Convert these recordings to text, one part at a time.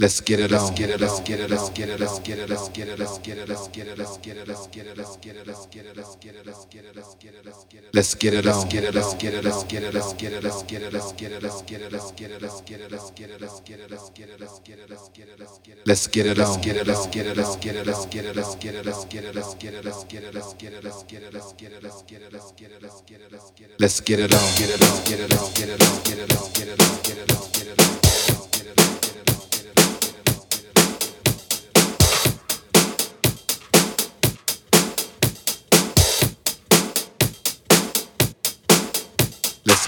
Let's get it on. Get it. Let's get it. Let's get it. Let's get it. Let's get it. Let's get it. Let's get it. Let's get it. Let's get it. Let's get it. Let's get it. Let's get it. Let's get it. Let's get it. Let's get it. Let's get it on. Get it. Let's get it. Let's get it. Let's get it. Let's get it. Let's get it. Let's get it. Let's get it. Let's get it. Let's get it. Let's get it. Let's get it. Let's get it. Let's get it. Let's get it. Let's get it on. Get it. Let's get it. Let's get it. Let's get it. Let's get it. Let's get it. Let's get it. Let's get it. Let's get it. Let's get it. Let's get it. Let's get it. Let's get it. Let's get it. Let's get it. Let's get it on. Get it on. Get it on. Get it on. Get it on. Get it on. Get it on. Get it on. Let's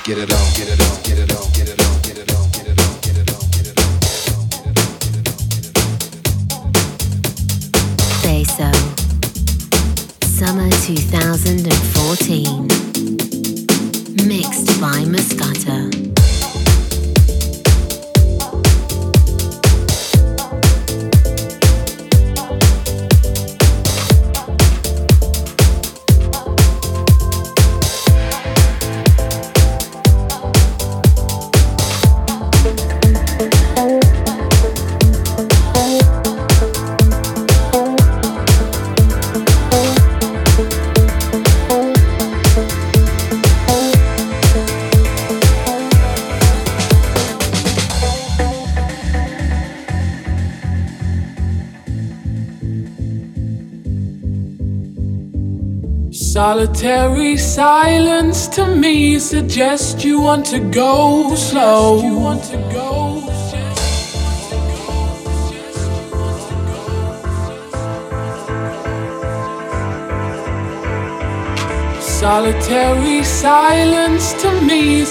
get it on, get it on, get it on, get it on, get it on, get it on, get it on, get it on. Say so. Summer 2014. Mixed by Mascota. Solitary silence to me suggests you want to go slow. You want to go. Solitary silence to me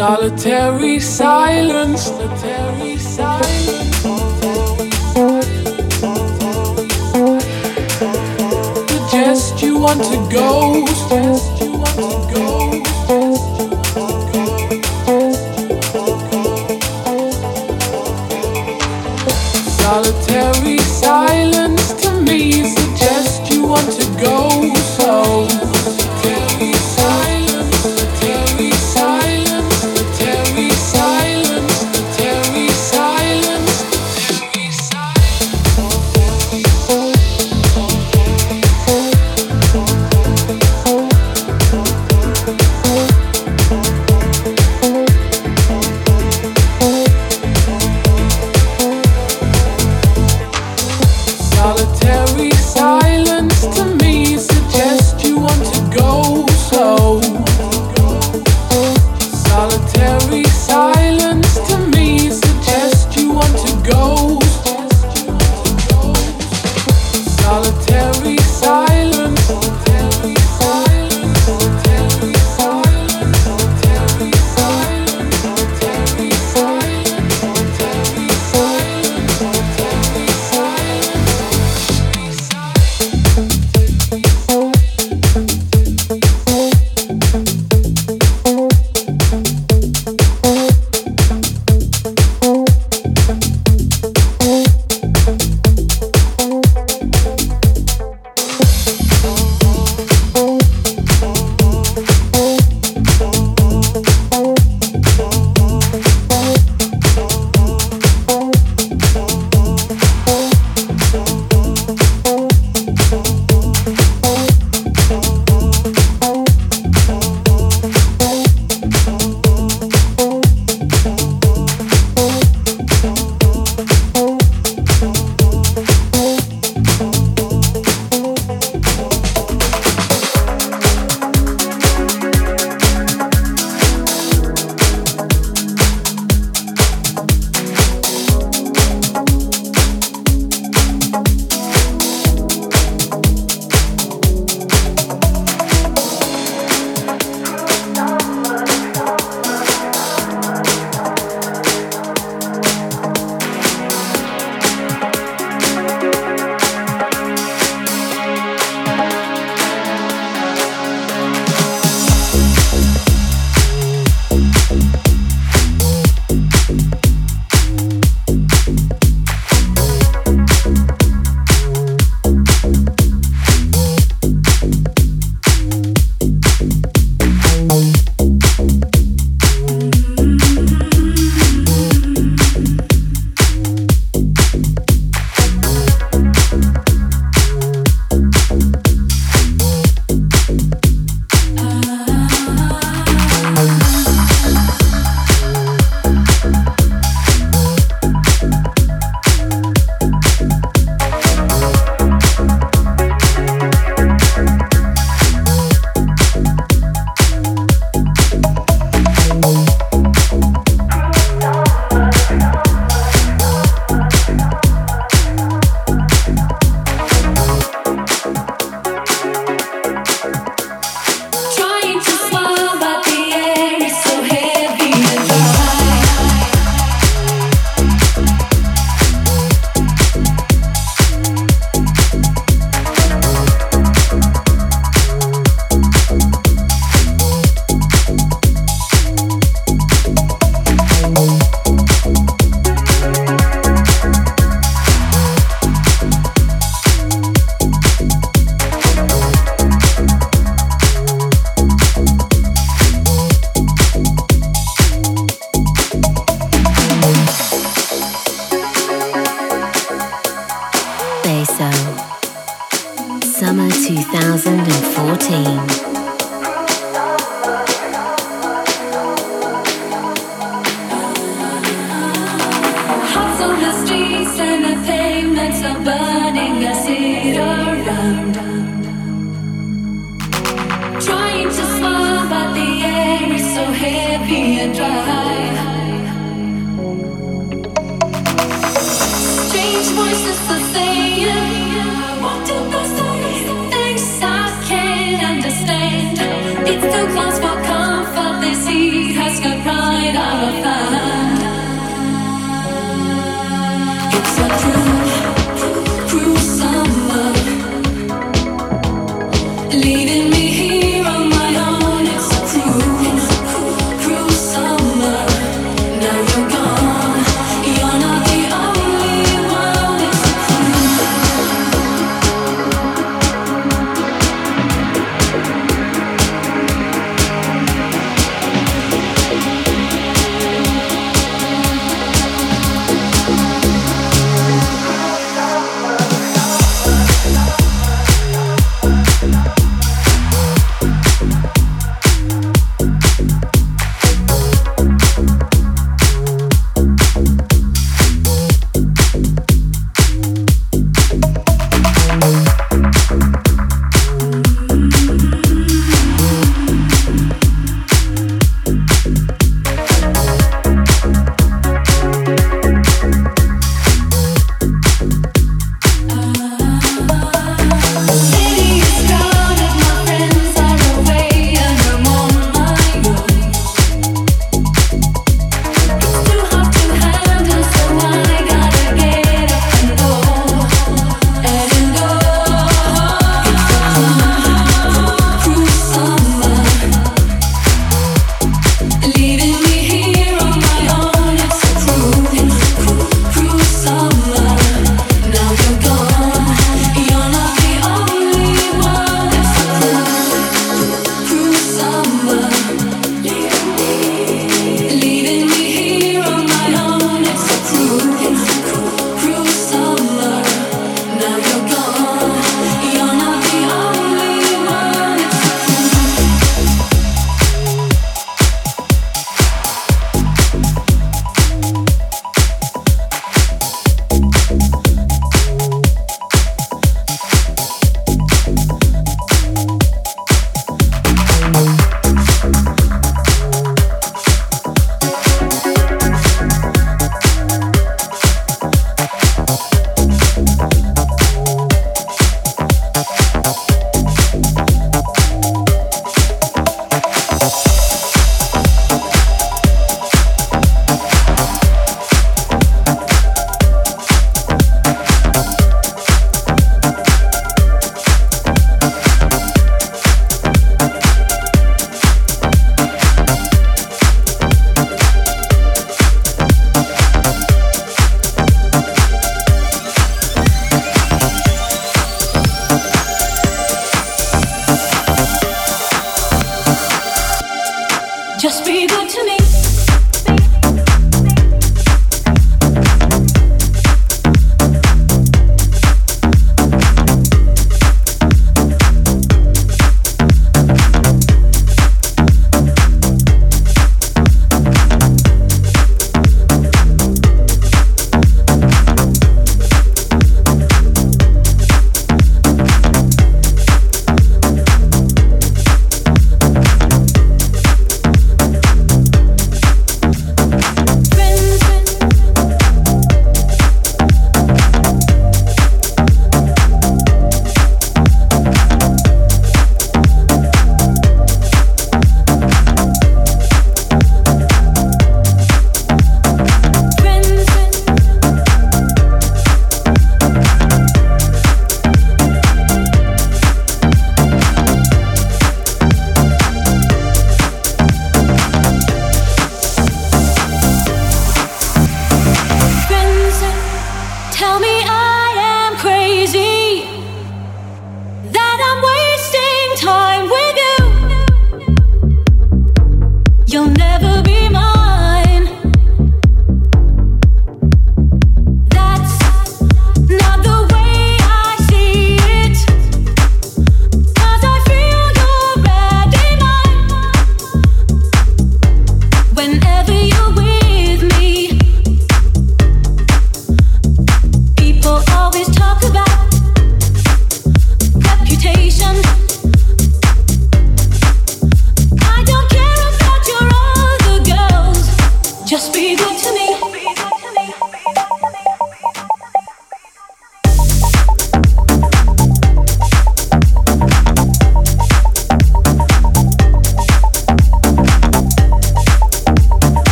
Solitary silence. Solitary silence. Suggest you want to go. Suggest you want to go. Solitary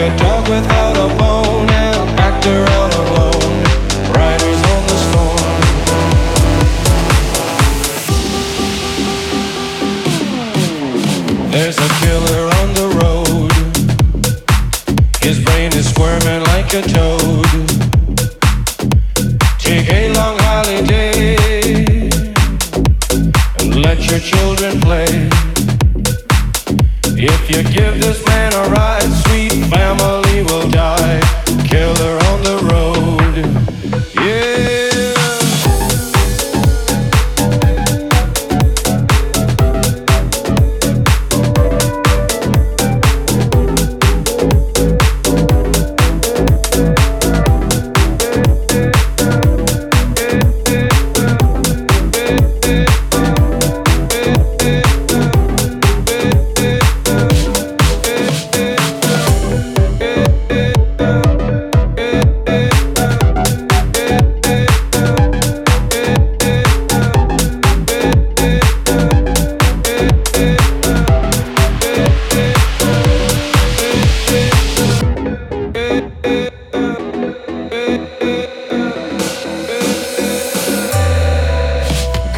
A dog without a bone, alone. Riders on the storm. There's a killer on the road. His brain is squirming like a toad. Take a long holiday and let your children play. If you give this man a ride,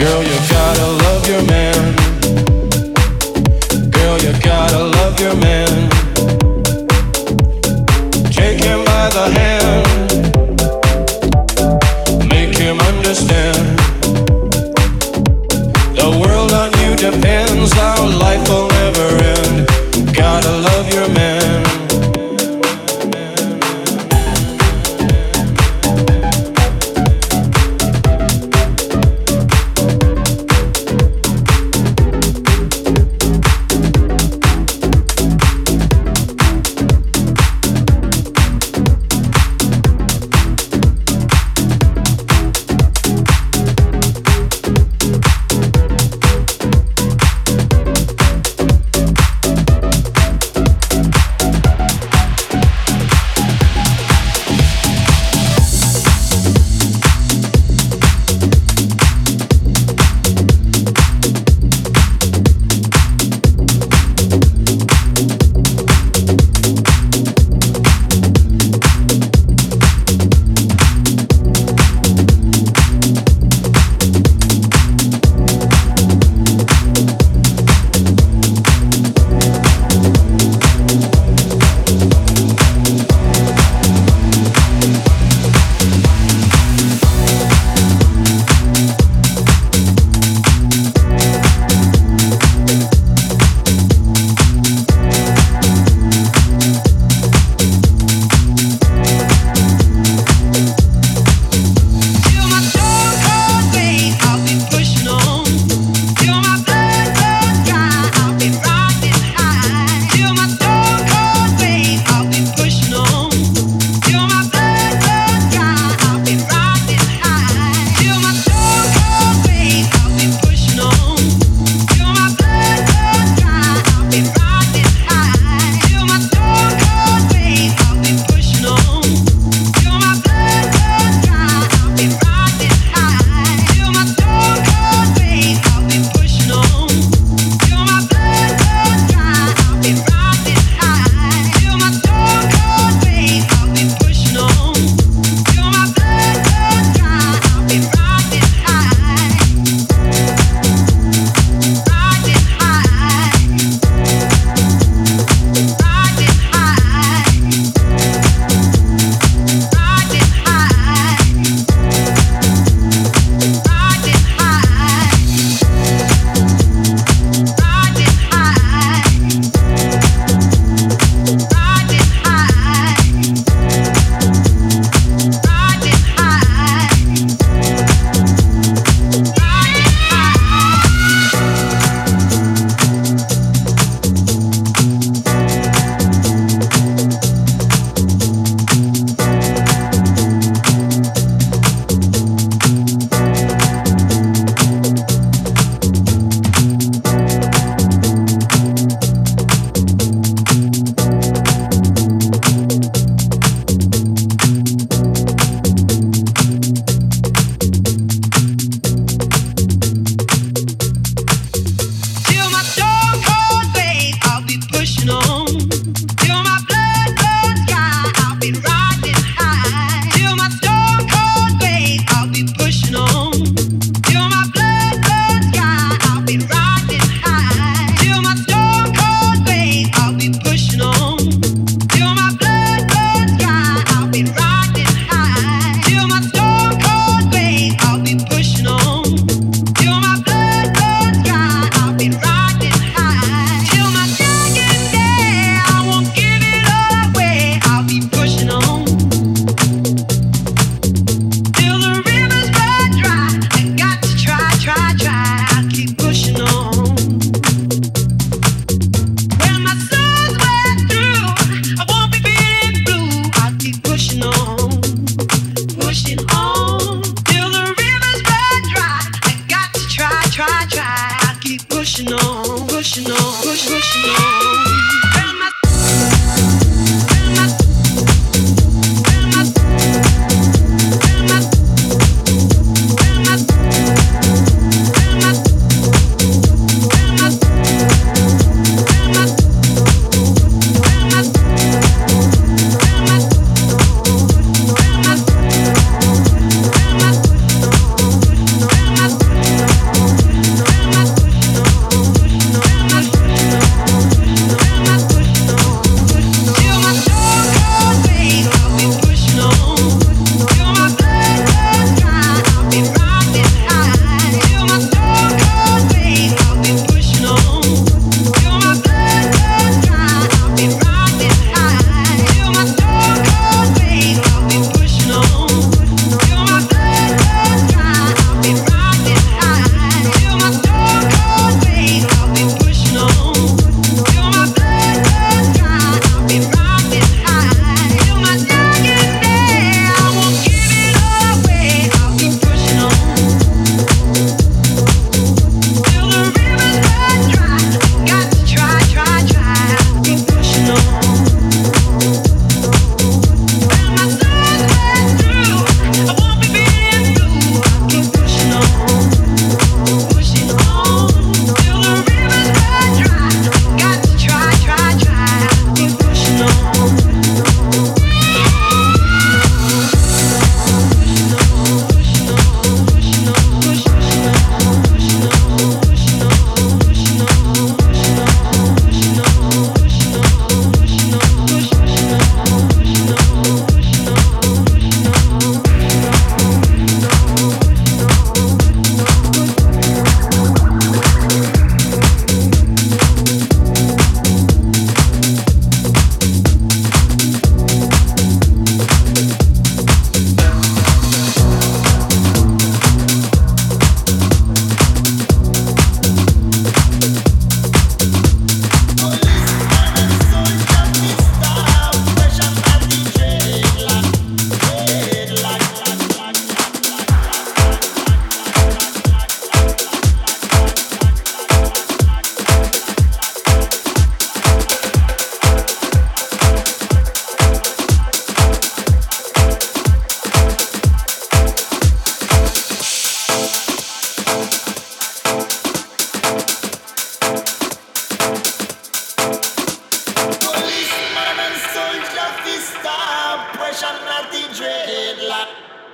Girl, you gotta love your man.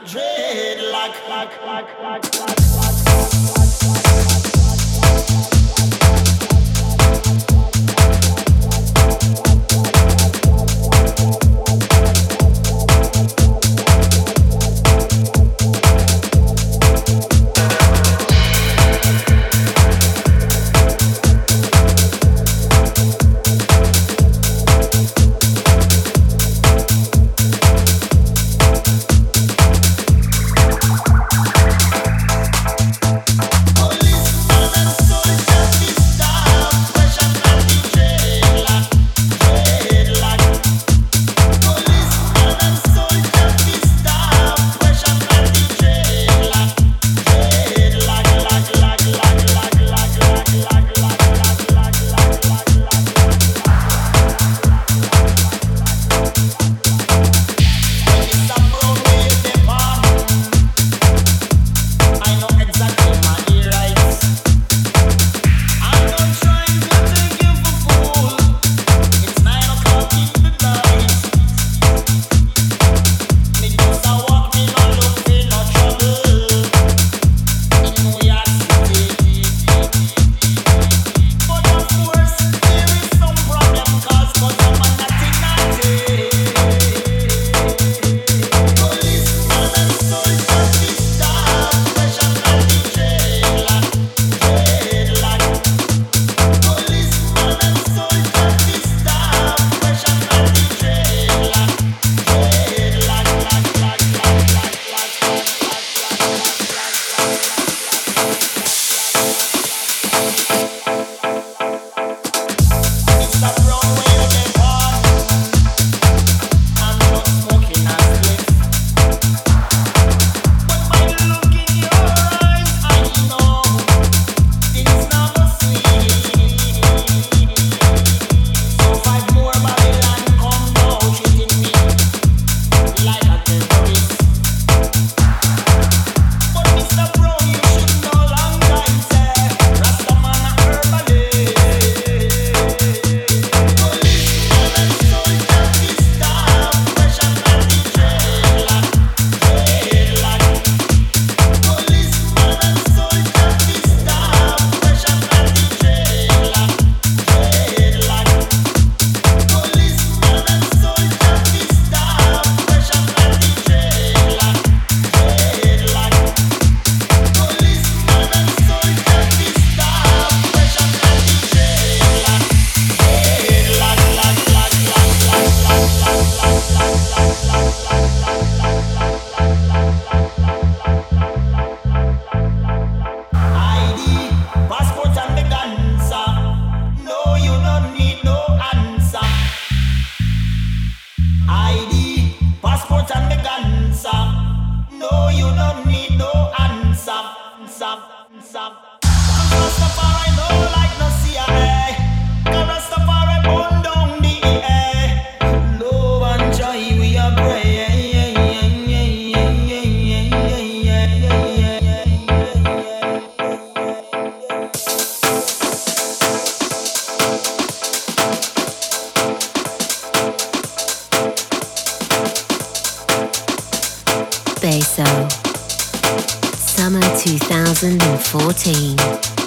Dreadlock. like, like, like, like, like, like. 2014.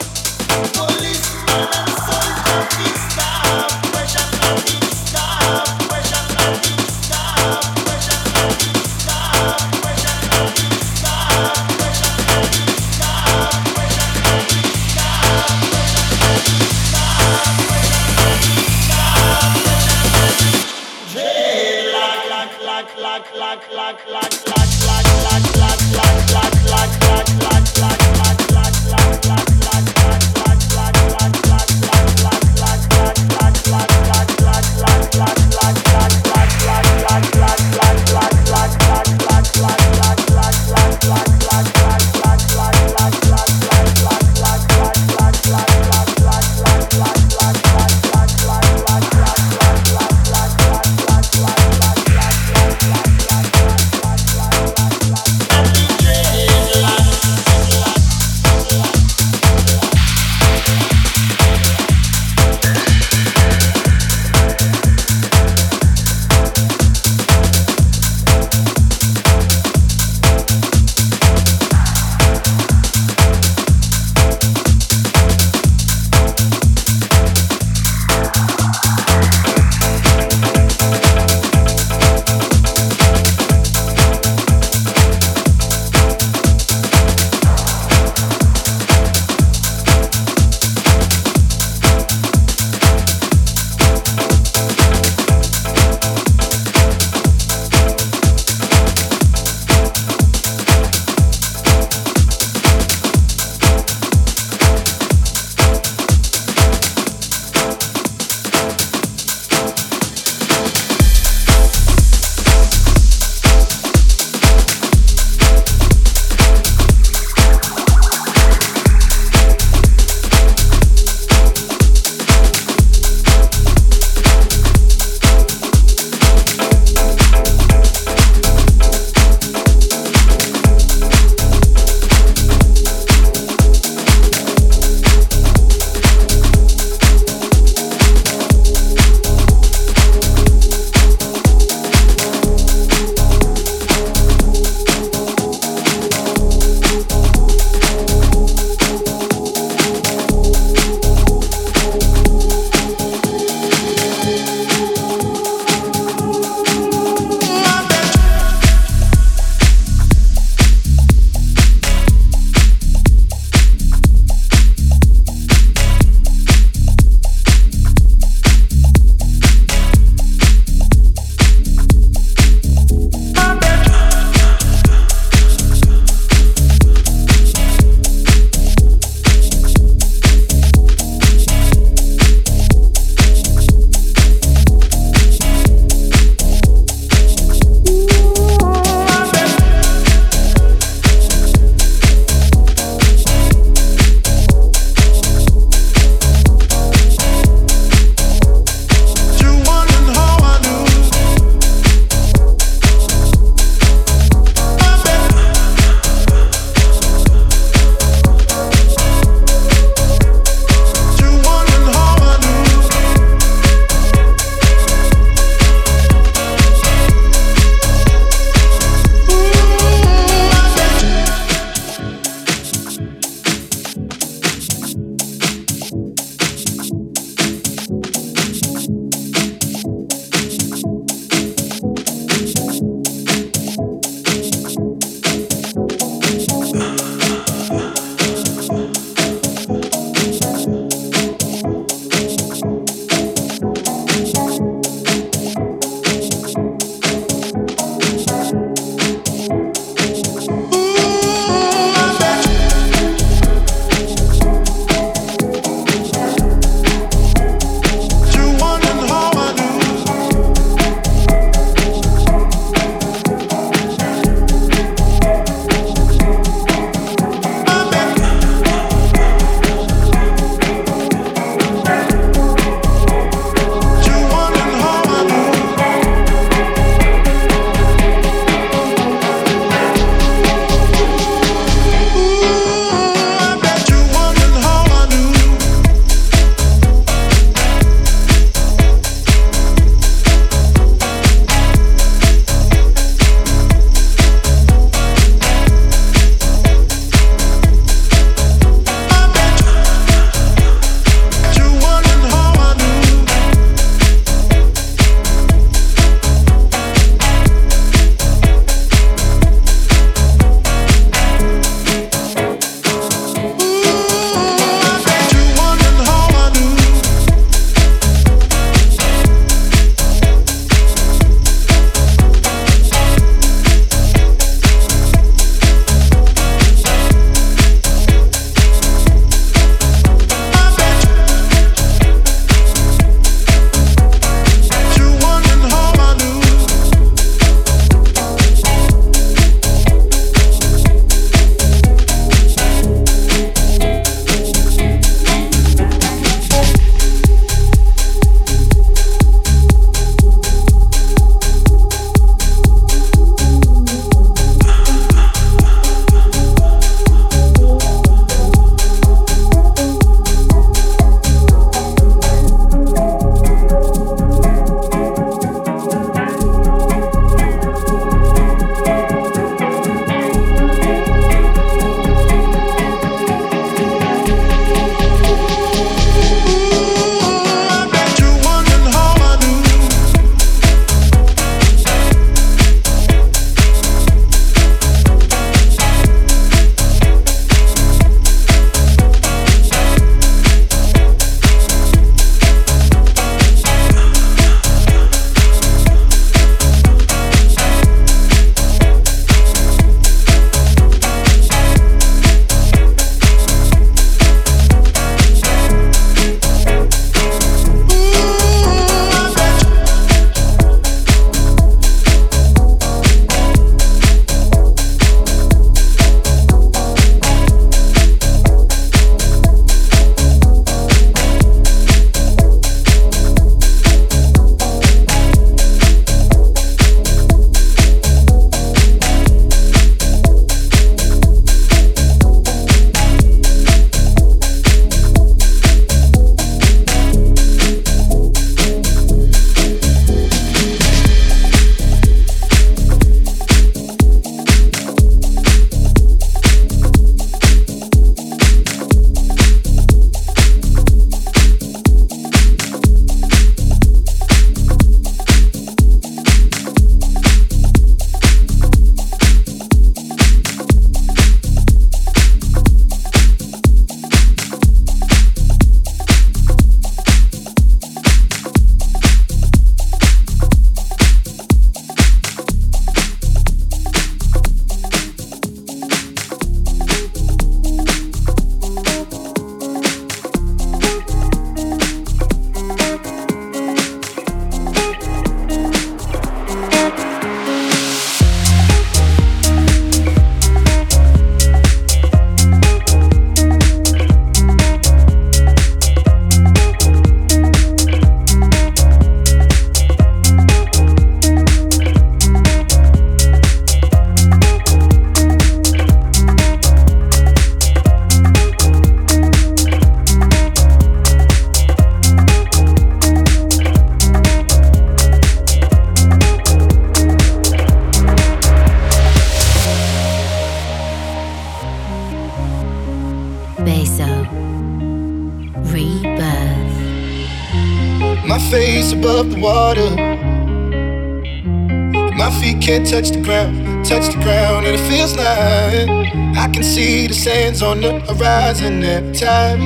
on the horizon every time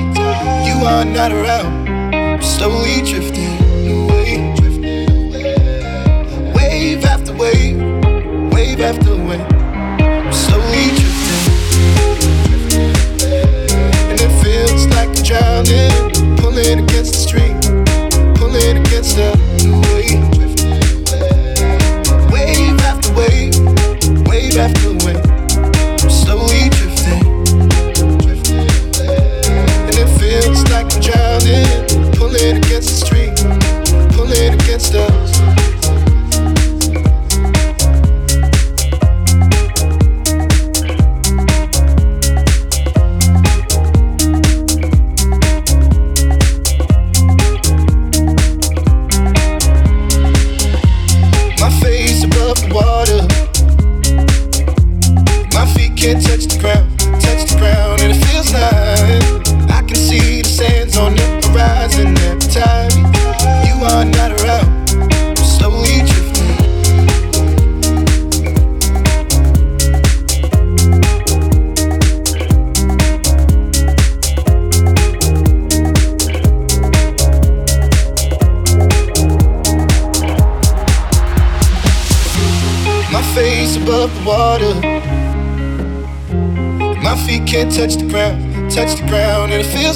you are not around. I'm slowly drifting away, wave after wave, wave after wave. I'm slowly drifting, and it feels like I'm drowning, pulling against the stream, pulling against the. Yeah.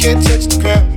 can't touch the ground.